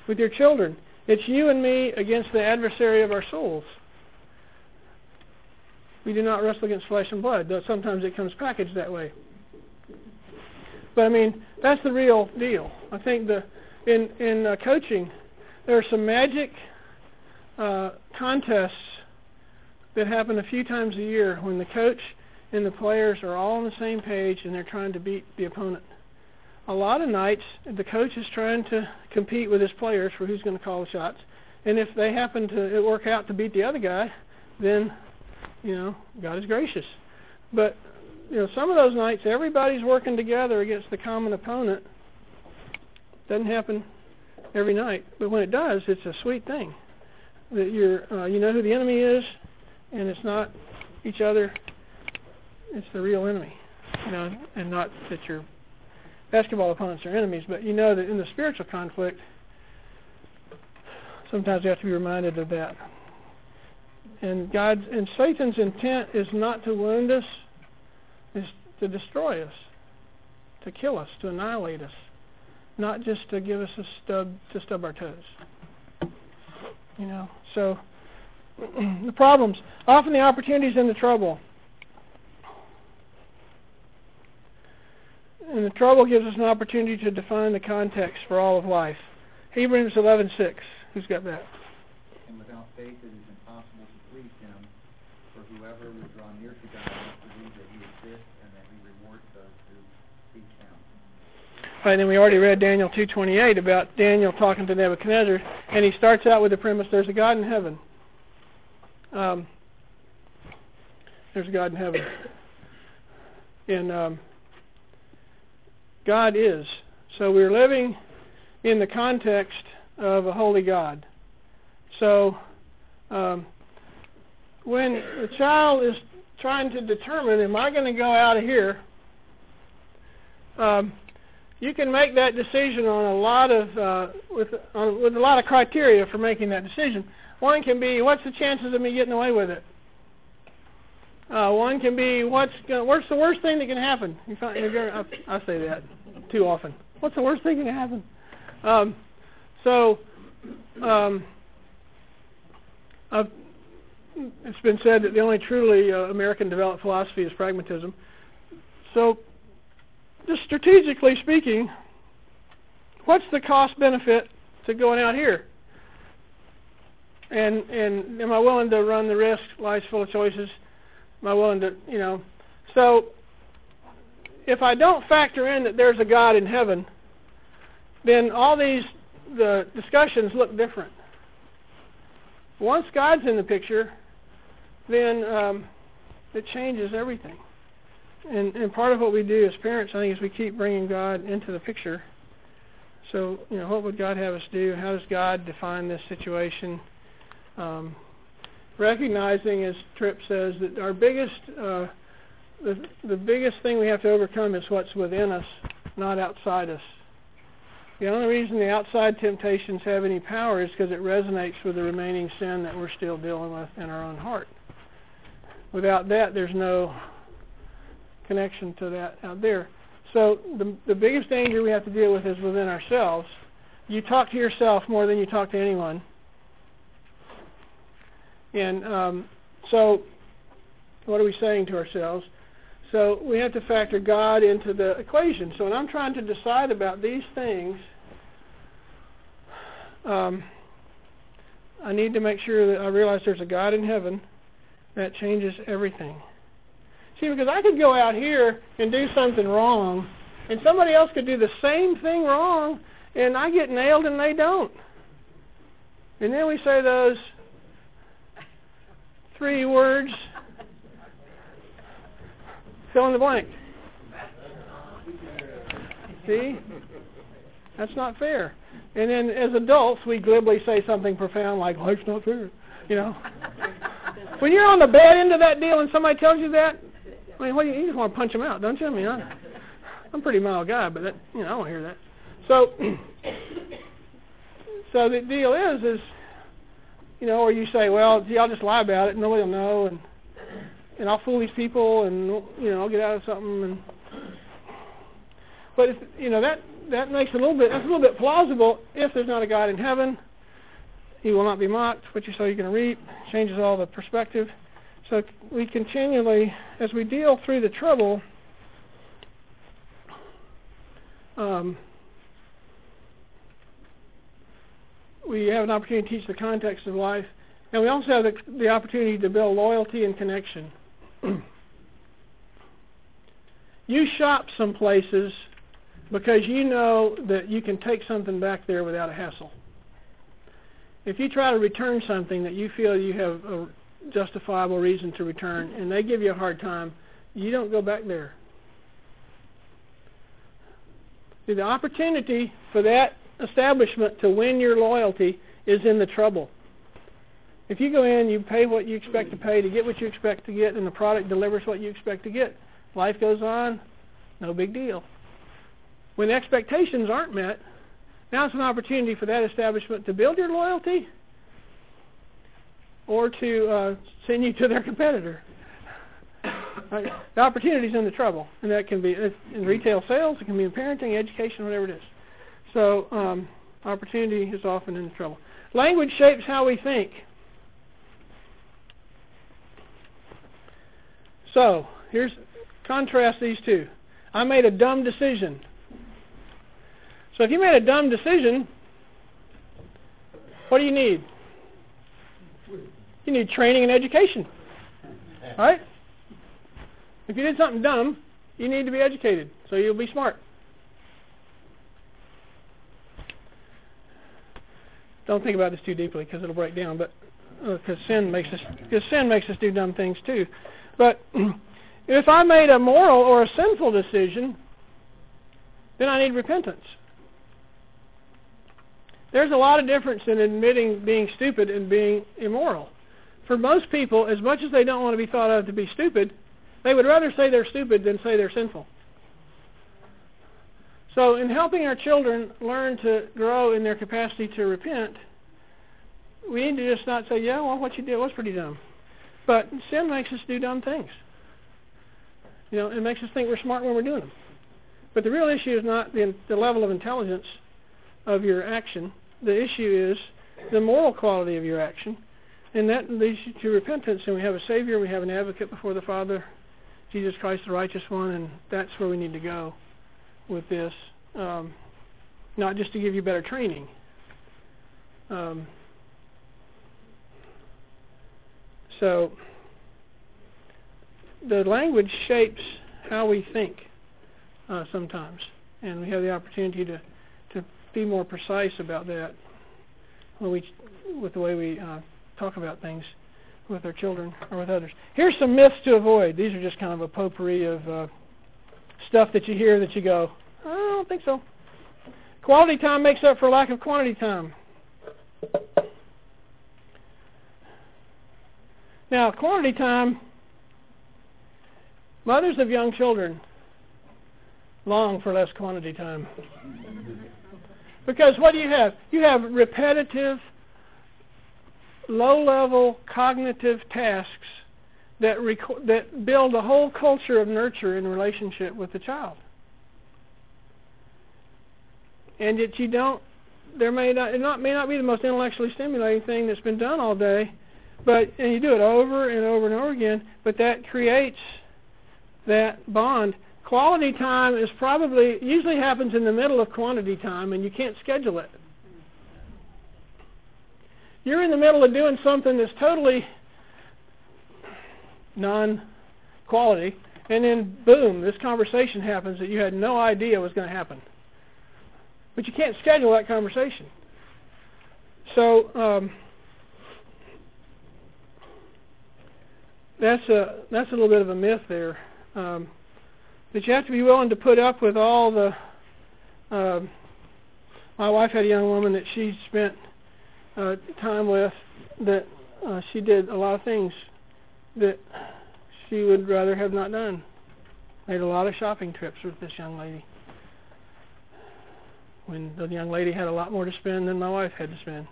with your children. It's you and me against the adversary of our souls. We do not wrestle against flesh and blood, though sometimes it comes packaged that way. But I mean, that's the real deal. I think the in in uh, coaching, there are some magic uh, contests that happen a few times a year when the coach and the players are all on the same page and they're trying to beat the opponent. A lot of nights, the coach is trying to compete with his players for who's going to call the shots, and if they happen to work out to beat the other guy, then you know God is gracious. But you know some of those nights, everybody's working together against the common opponent. Doesn't happen every night, but when it does, it's a sweet thing that you're uh, you know who the enemy is, and it's not each other. It's the real enemy, you know, and not that your basketball opponents are enemies, but you know that in the spiritual conflict, sometimes you have to be reminded of that. And God's and Satan's intent is not to wound us, is to destroy us, to kill us, to annihilate us, not just to give us a stub to stub our toes. You know, so the problems, often the opportunities and the trouble. And the trouble gives us an opportunity to define the context for all of life. Hebrews 11:6. Who's got that? And without faith it is impossible to please him, for whoever would draw near to God must believe that he exists and that he rewards those who seek him. Right, and then we already read Daniel 2:28 about Daniel talking to Nebuchadnezzar, and he starts out with the premise: "There's a God in heaven." Um, there's a God in heaven, and um, God is. So we're living in the context of a holy God. So um, when the child is trying to determine, am I going to go out of here? Um, you can make that decision on a lot of uh, with on, with a lot of criteria for making that decision. One can be what's the chances of me getting away with it. Uh, one can be what's gonna, what's the worst thing that can happen. You find, I, I say that too often. What's the worst thing that can happen? Um, so um, I've, it's been said that the only truly uh, American developed philosophy is pragmatism. So just strategically speaking, what's the cost benefit to going out here? And and am I willing to run the risk? Life's full of choices. Am I willing to, you know? So if I don't factor in that there's a God in heaven, then all these the discussions look different. Once God's in the picture, then um, it changes everything. And, and part of what we do as parents, I think, is we keep bringing God into the picture. So, you know, what would God have us do? How does God define this situation? Um, recognizing, as Tripp says, that our biggest, uh, the, the biggest thing we have to overcome is what's within us, not outside us. The only reason the outside temptations have any power is because it resonates with the remaining sin that we're still dealing with in our own heart. Without that, there's no connection to that out there. So the the biggest danger we have to deal with is within ourselves. You talk to yourself more than you talk to anyone. And um, so, what are we saying to ourselves? So we have to factor God into the equation. So when I'm trying to decide about these things, um, I need to make sure that I realize there's a God in heaven that changes everything. See, because I could go out here and do something wrong, and somebody else could do the same thing wrong, and I get nailed and they don't. And then we say those three words fill in the blank. See? That's not fair. And then as adults, we glibly say something profound like, life's not fair. You know? when you're on the bad end of that deal and somebody tells you that, I mean, what do you, you just want to punch them out, don't you? I mean, I, I'm a pretty mild guy, but that, you know, I don't hear that. So, so the deal is, is, you know, or you say, well, gee, I'll just lie about it, and nobody will know, and and I'll fool these people, and you know, I'll get out of something, and but if, you know that that makes a little bit that's a little bit plausible if there's not a God in heaven. He will not be mocked. What you sow, you're going to reap. Changes all the perspective. So we continually, as we deal through the trouble, um, we have an opportunity to teach the context of life, and we also have the, the opportunity to build loyalty and connection. you shop some places because you know that you can take something back there without a hassle. If you try to return something that you feel you have a justifiable reason to return and they give you a hard time, you don't go back there. See, The opportunity for that establishment to win your loyalty is in the trouble. If you go in, you pay what you expect to pay to get what you expect to get, and the product delivers what you expect to get, life goes on, no big deal. When expectations aren't met, now it's an opportunity for that establishment to build your loyalty or to uh, send you to their competitor. Right? The is in the trouble, and that can be in retail sales, it can be in parenting, education, whatever it is. So um, opportunity is often in the trouble. Language shapes how we think. So here's contrast these two. I made a dumb decision. So if you made a dumb decision, what do you need? You need training and education. Right? If you did something dumb, you need to be educated so you'll be smart. Don't think about this too deeply because it'll break down, but because uh, sin makes us because sin makes us do dumb things too. But if I made a moral or a sinful decision, then I need repentance. There's a lot of difference in admitting being stupid and being immoral. For most people, as much as they don't want to be thought of to be stupid, they would rather say they're stupid than say they're sinful. So in helping our children learn to grow in their capacity to repent, we need to just not say, yeah, well, what you did was pretty dumb. But sin makes us do dumb things. You know, it makes us think we're smart when we're doing them. But the real issue is not the, the level of intelligence of your action. The issue is the moral quality of your action. And that leads you to repentance. And we have a Savior, we have an advocate before the Father, Jesus Christ, the righteous one, and that's where we need to go with this. Um, not just to give you better training. Um, so the language shapes how we think uh, sometimes, and we have the opportunity to to be more precise about that when we with the way we uh, talk about things with their children or with others. Here's some myths to avoid. These are just kind of a potpourri of uh, stuff that you hear that you go, I don't think so. Quality time makes up for lack of quantity time. Now, quantity time, mothers of young children long for less quantity time. because what do you have? You have repetitive, low-level cognitive tasks that, rec- that build a whole culture of nurture in relationship with the child. And yet you don't, there may not, it not, may not be the most intellectually stimulating thing that's been done all day, but, and you do it over and over and over again, but that creates that bond. Quality time is probably, usually happens in the middle of quantity time, and you can't schedule it. You're in the middle of doing something that's totally non-quality, and then boom, this conversation happens that you had no idea was going to happen. But you can't schedule that conversation. So um, that's a that's a little bit of a myth there. Um, that you have to be willing to put up with all the. Uh, my wife had a young woman that she spent uh, time with that uh, she did a lot of things that she would rather have not done. Made a lot of shopping trips with this young lady. When the young lady had a lot more to spend than my wife had to spend,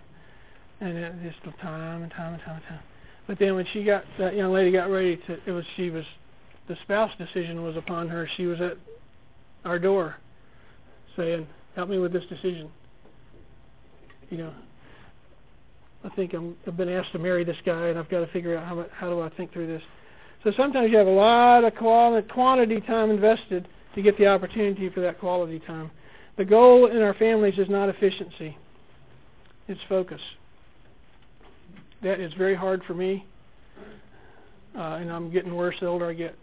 and it just time and time and time and time. But then when she got that young lady got ready to, it was she was the spouse decision was upon her. She was at our door, saying, "Help me with this decision." You know, I think I'm, I've been asked to marry this guy, and I've got to figure out how, how do I think through this. So sometimes you have a lot of quality, quantity time invested to get the opportunity for that quality time. The goal in our families is not efficiency; it's focus. That is very hard for me, uh, and I'm getting worse the older I get.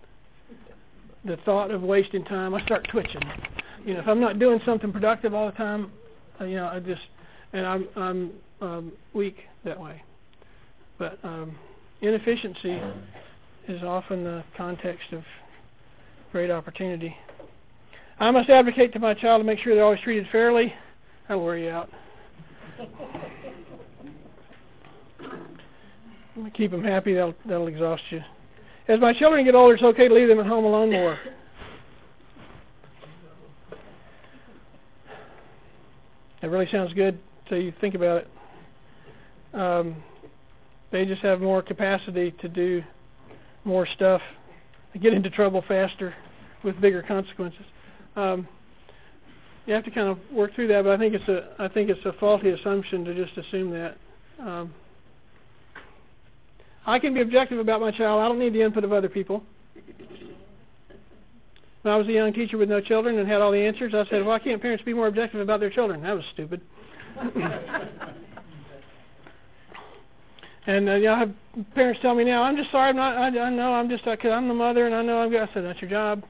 the thought of wasting time, I start twitching. You know, if I'm not doing something productive all the time, uh, you know, I just and I'm I'm um, weak that way. But um, inefficiency is often the context of great opportunity. I must advocate to my child to make sure they're always treated fairly. That'll wear you out. Keep them happy. That'll that'll exhaust you. As my children get older, it's okay to leave them at home alone more. It really sounds good until you think about it. Um, they just have more capacity to do more stuff, they get into trouble faster with bigger consequences. Um, you have to kind of work through that, but I think it's a I think it's a faulty assumption to just assume that. Um, I can be objective about my child. I don't need the input of other people. When I was a young teacher with no children and had all the answers, I said, "Why can't parents be more objective about their children?" That was stupid. and uh, you know, I have parents tell me now, "I'm just sorry. I'm not. I, I know. I'm just because I'm the mother, and I know I've got." I said, "That's your job.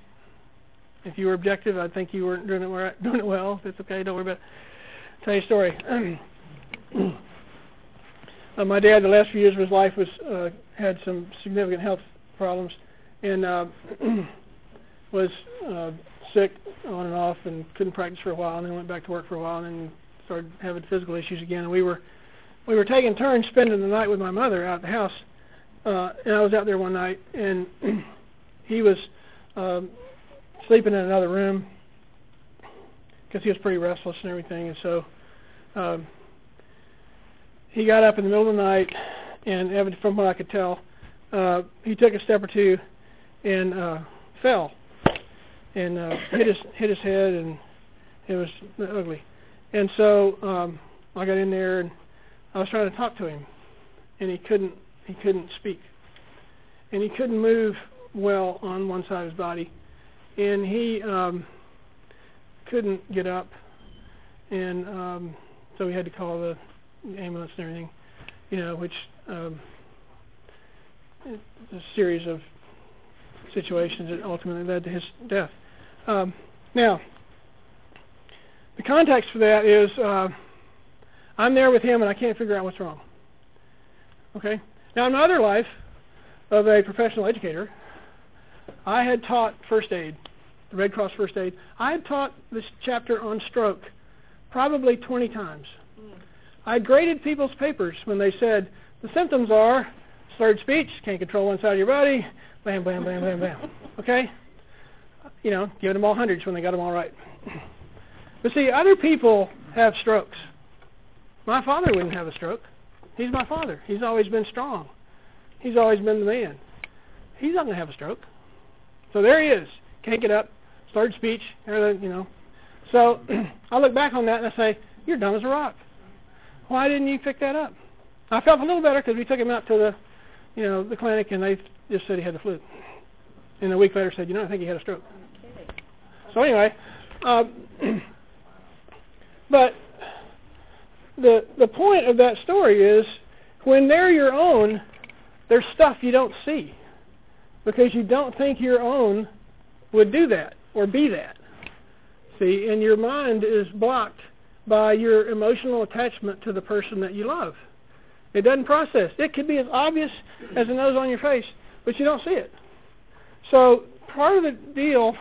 If you were objective, I'd think you weren't doing it doing it well. If it's okay, don't worry about it." Tell you a story. uh, my dad, the last few years of his life, was uh, had some significant health problems, and uh, was uh, sick on and off, and couldn't practice for a while, and then went back to work for a while, and then started having physical issues again. And we were we were taking turns spending the night with my mother out at the house, uh, and I was out there one night, and he was um, sleeping in another room because he was pretty restless and everything, and so. Um, he got up in the middle of the night, and from what I could tell, uh, he took a step or two and uh, fell and uh, hit his hit his head, and it was ugly. And so um, I got in there and I was trying to talk to him, and he couldn't he couldn't speak, and he couldn't move well on one side of his body, and he um, couldn't get up, and um, so we had to call the ambulance and everything, you know, which um, a series of situations that ultimately led to his death. Um, now, the context for that is uh, I'm there with him and I can't figure out what's wrong. Okay? Now, in my other life of a professional educator, I had taught first aid, the Red Cross first aid. I had taught this chapter on stroke probably 20 times. Hmm. I graded people's papers when they said the symptoms are slurred speech, can't control one side of your body, bam, bam, bam, bam, bam. Okay? You know, giving them all hundreds when they got them all right. But see, other people have strokes. My father wouldn't have a stroke. He's my father. He's always been strong. He's always been the man. He's not going to have a stroke. So there he is. Can't get up. Slurred speech. Everything, you know. So I look back on that and I say, you're dumb as a rock. Why didn't you pick that up? I felt a little better because we took him out to the, you know, the clinic and they just said he had the flu. And a week later said, you know, I think he had a stroke. So anyway, um, but the the point of that story is when they're your own, there's stuff you don't see because you don't think your own would do that or be that. See, and your mind is blocked by your emotional attachment to the person that you love. It doesn't process. It could be as obvious as a nose on your face, but you don't see it. So part of the deal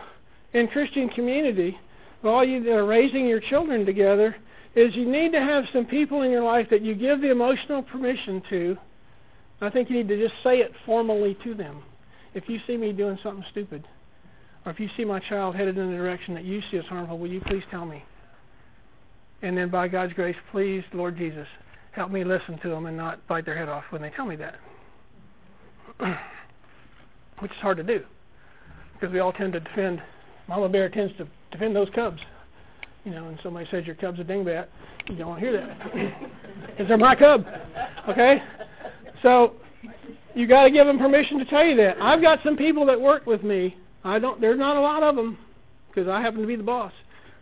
in Christian community, while you that are raising your children together, is you need to have some people in your life that you give the emotional permission to. I think you need to just say it formally to them. If you see me doing something stupid, or if you see my child headed in a direction that you see as harmful, will you please tell me? And then by God's grace, please, Lord Jesus, help me listen to them and not bite their head off when they tell me that. Which is hard to do because we all tend to defend. Mama bear tends to defend those cubs. You know, and somebody says your cub's a dingbat, you don't want to hear that. Because they're my cub. Okay? So you got to give them permission to tell you that. I've got some people that work with me. I don't. There's not a lot of them because I happen to be the boss.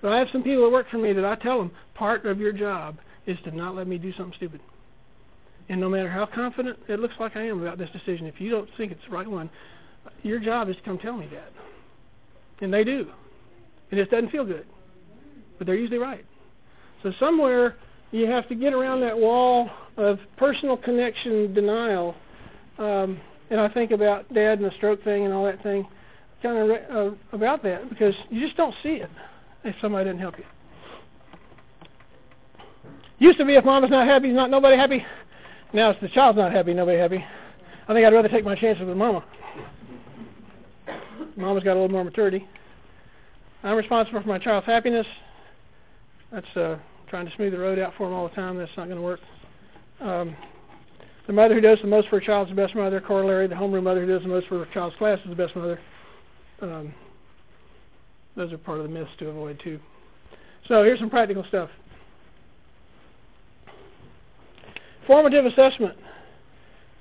But I have some people that work for me that I tell them part of your job is to not let me do something stupid. And no matter how confident it looks like I am about this decision, if you don't think it's the right one, your job is to come tell me that. and they do. And it doesn't feel good, but they're usually right. So somewhere you have to get around that wall of personal connection denial. Um, and I think about dad and the stroke thing and all that thing, kind of re- uh, about that because you just don't see it if somebody doesn't help you. Used to be if mama's not happy, not nobody happy. Now it's the child's not happy, nobody happy. I think I'd rather take my chances with mama. Mama's got a little more maturity. I'm responsible for my child's happiness. That's uh, trying to smooth the road out for them all the time. That's not going to work. Um, the mother who does the most for a child is the best mother. Corollary: the homeroom mother who does the most for a child's class is the best mother. Um, those are part of the myths to avoid too. So here's some practical stuff. Formative assessment.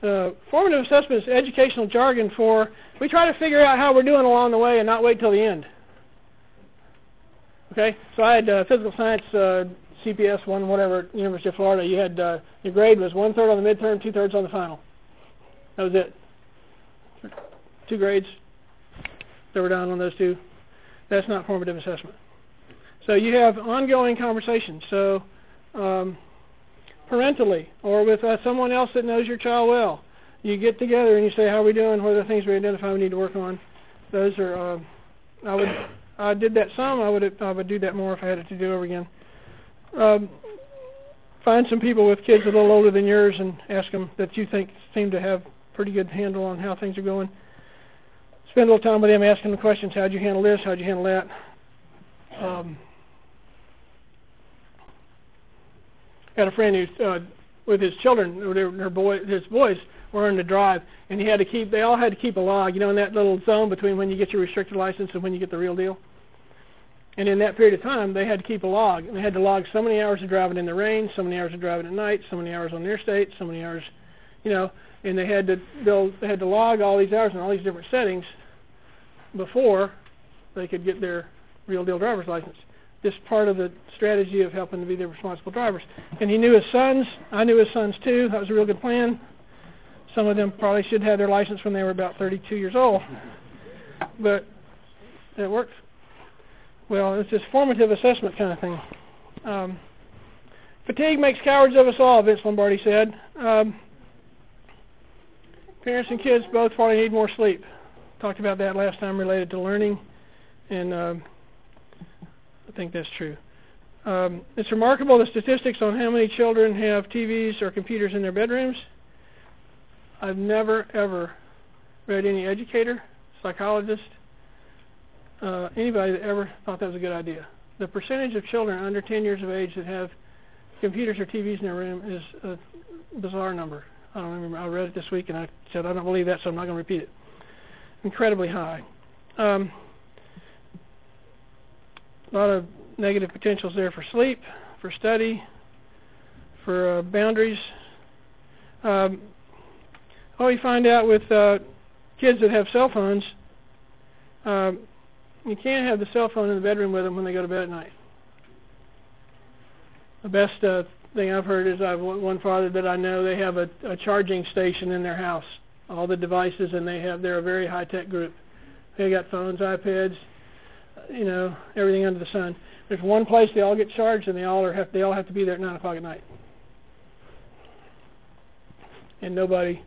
Uh, formative assessment is educational jargon for we try to figure out how we're doing along the way and not wait till the end. Okay, so I had uh, physical science uh, CPS one, whatever, University of Florida. You had uh, your grade was one third on the midterm, two thirds on the final. That was it. Two grades that were done on those two. That's not formative assessment. So you have ongoing conversations. So um, parentally or with uh, someone else that knows your child well, you get together and you say, "How are we doing? What are the things we identify we need to work on?" Those are. Uh, I would. I did that some. I would. I would do that more if I had it to do over again. Um, find some people with kids a little older than yours and ask them that you think seem to have pretty good handle on how things are going. Spend a little time with them, asking them questions. How'd you handle this? How'd you handle that? Um, got a friend who's uh, with his children, their boy, his boys were in the drive, and he had to keep. They all had to keep a log, you know, in that little zone between when you get your restricted license and when you get the real deal. And in that period of time, they had to keep a log, and they had to log so many hours of driving in the rain, so many hours of driving at night, so many hours on their state, so many hours, you know, and they had to build, they had to log all these hours in all these different settings before they could get their real deal driver's license. This part of the strategy of helping to be the responsible drivers. And he knew his sons. I knew his sons too. That was a real good plan. Some of them probably should have their license when they were about 32 years old, but it works. Well, it's this formative assessment kind of thing. Um, fatigue makes cowards of us all, Vince Lombardi said. Um, parents and kids both probably need more sleep. Talked about that last time related to learning, and uh, I think that's true. Um, it's remarkable the statistics on how many children have TVs or computers in their bedrooms. I've never ever read any educator, psychologist, uh, anybody that ever thought that was a good idea. The percentage of children under 10 years of age that have computers or TVs in their room is a bizarre number. I don't remember. I read it this week and I said I don't believe that, so I'm not going to repeat it. Incredibly high. Um, a lot of negative potentials there for sleep, for study, for uh, boundaries. Um, what we find out with uh, kids that have cell phones, um, you can't have the cell phone in the bedroom with them when they go to bed at night. The best uh, thing I've heard is I've one father that I know they have a, a charging station in their house, all the devices, and they have they're a very high tech group. They got phones, iPads, you know, everything under the sun. There's one place they all get charged, and they all are have they all have to be there at nine o'clock at night, and nobody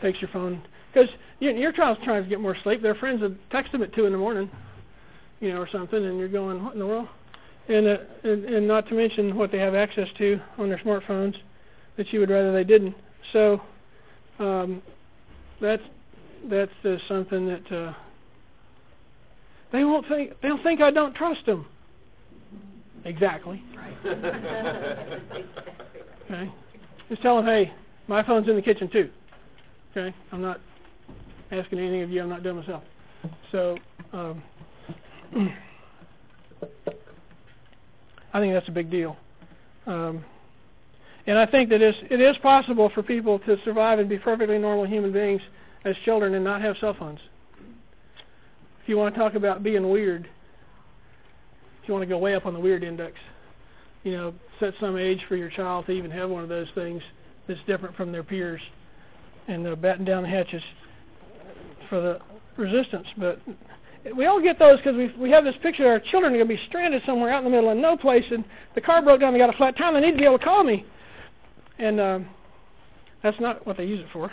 takes your phone because you, your child's trying to get more sleep. Their friends would text them at two in the morning, you know, or something, and you're going, what in the world? And, uh, and and not to mention what they have access to on their smartphones that you would rather they didn't. So um, that's that's uh, something that uh, they won't think. They'll think I don't trust them. Exactly. okay. Just tell them, hey, my phone's in the kitchen too. Okay. I'm not asking anything of you. I'm not doing myself. So. Um, I think that's a big deal. Um, and I think that it is possible for people to survive and be perfectly normal human beings as children and not have cell phones. If you want to talk about being weird, if you want to go way up on the weird index, you know, set some age for your child to even have one of those things that's different from their peers, and uh, batten down the hatches for the resistance. But we all get those because we we have this picture of our children are going to be stranded somewhere out in the middle of no place, and the car broke down. They got a flat tire. They need to be able to call me, and um, that's not what they use it for.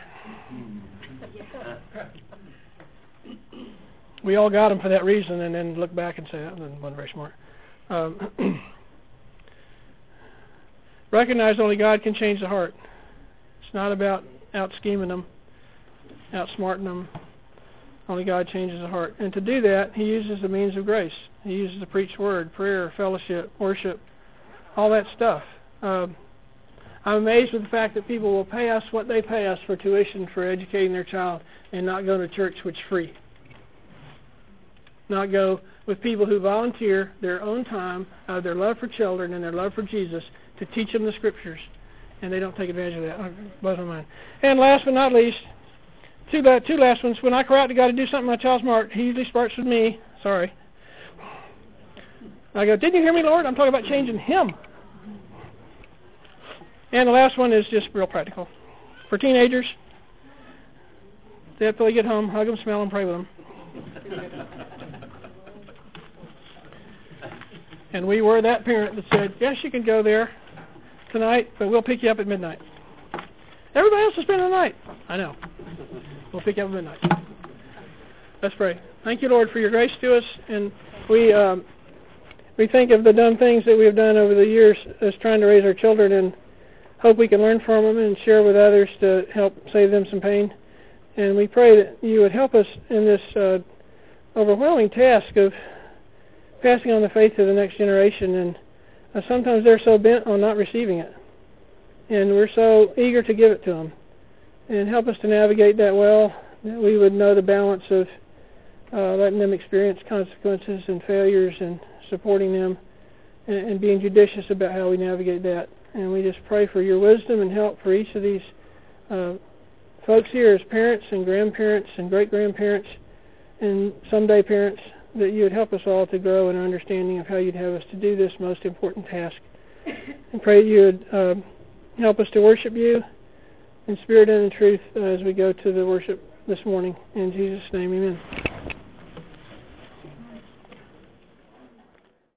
We all got them for that reason, and then look back and say that wasn't very smart. Um, recognize only God can change the heart. It's not about out scheming them, outsmarting them. Only God changes the heart. And to do that, He uses the means of grace. He uses the preached word, prayer, fellowship, worship, all that stuff. Um, I'm amazed with the fact that people will pay us what they pay us for tuition for educating their child and not go to church which is free. Not go with people who volunteer their own time, uh, their love for children and their love for Jesus to teach them the scriptures, and they don't take advantage of that. Uh, oh, blows my mind. And last but not least, two la- two last ones. When I cry out to God to do something, my child's smart. He usually starts with me. Sorry. I go, didn't you hear me, Lord? I'm talking about changing him. And the last one is just real practical. For teenagers, they get home, hug them, smell them, pray with them. and we were that parent that said, yes, you can go there tonight, but we'll pick you up at midnight. Everybody else is spending the night. I know. We'll pick you up at midnight. Let's pray. Thank you, Lord, for your grace to us, and we um, we think of the dumb things that we have done over the years as trying to raise our children, and hope we can learn from them and share with others to help save them some pain. And we pray that you would help us in this uh, overwhelming task of passing on the faith to the next generation. And sometimes they're so bent on not receiving it, and we're so eager to give it to them. And help us to navigate that well, that we would know the balance of uh, letting them experience consequences and failures and supporting them and, and being judicious about how we navigate that. And we just pray for your wisdom and help for each of these uh, folks here as parents and grandparents and great grandparents and someday parents that you would help us all to grow in our understanding of how you'd have us to do this most important task. And pray that you would uh, help us to worship you in spirit and in truth uh, as we go to the worship this morning. In Jesus' name, amen.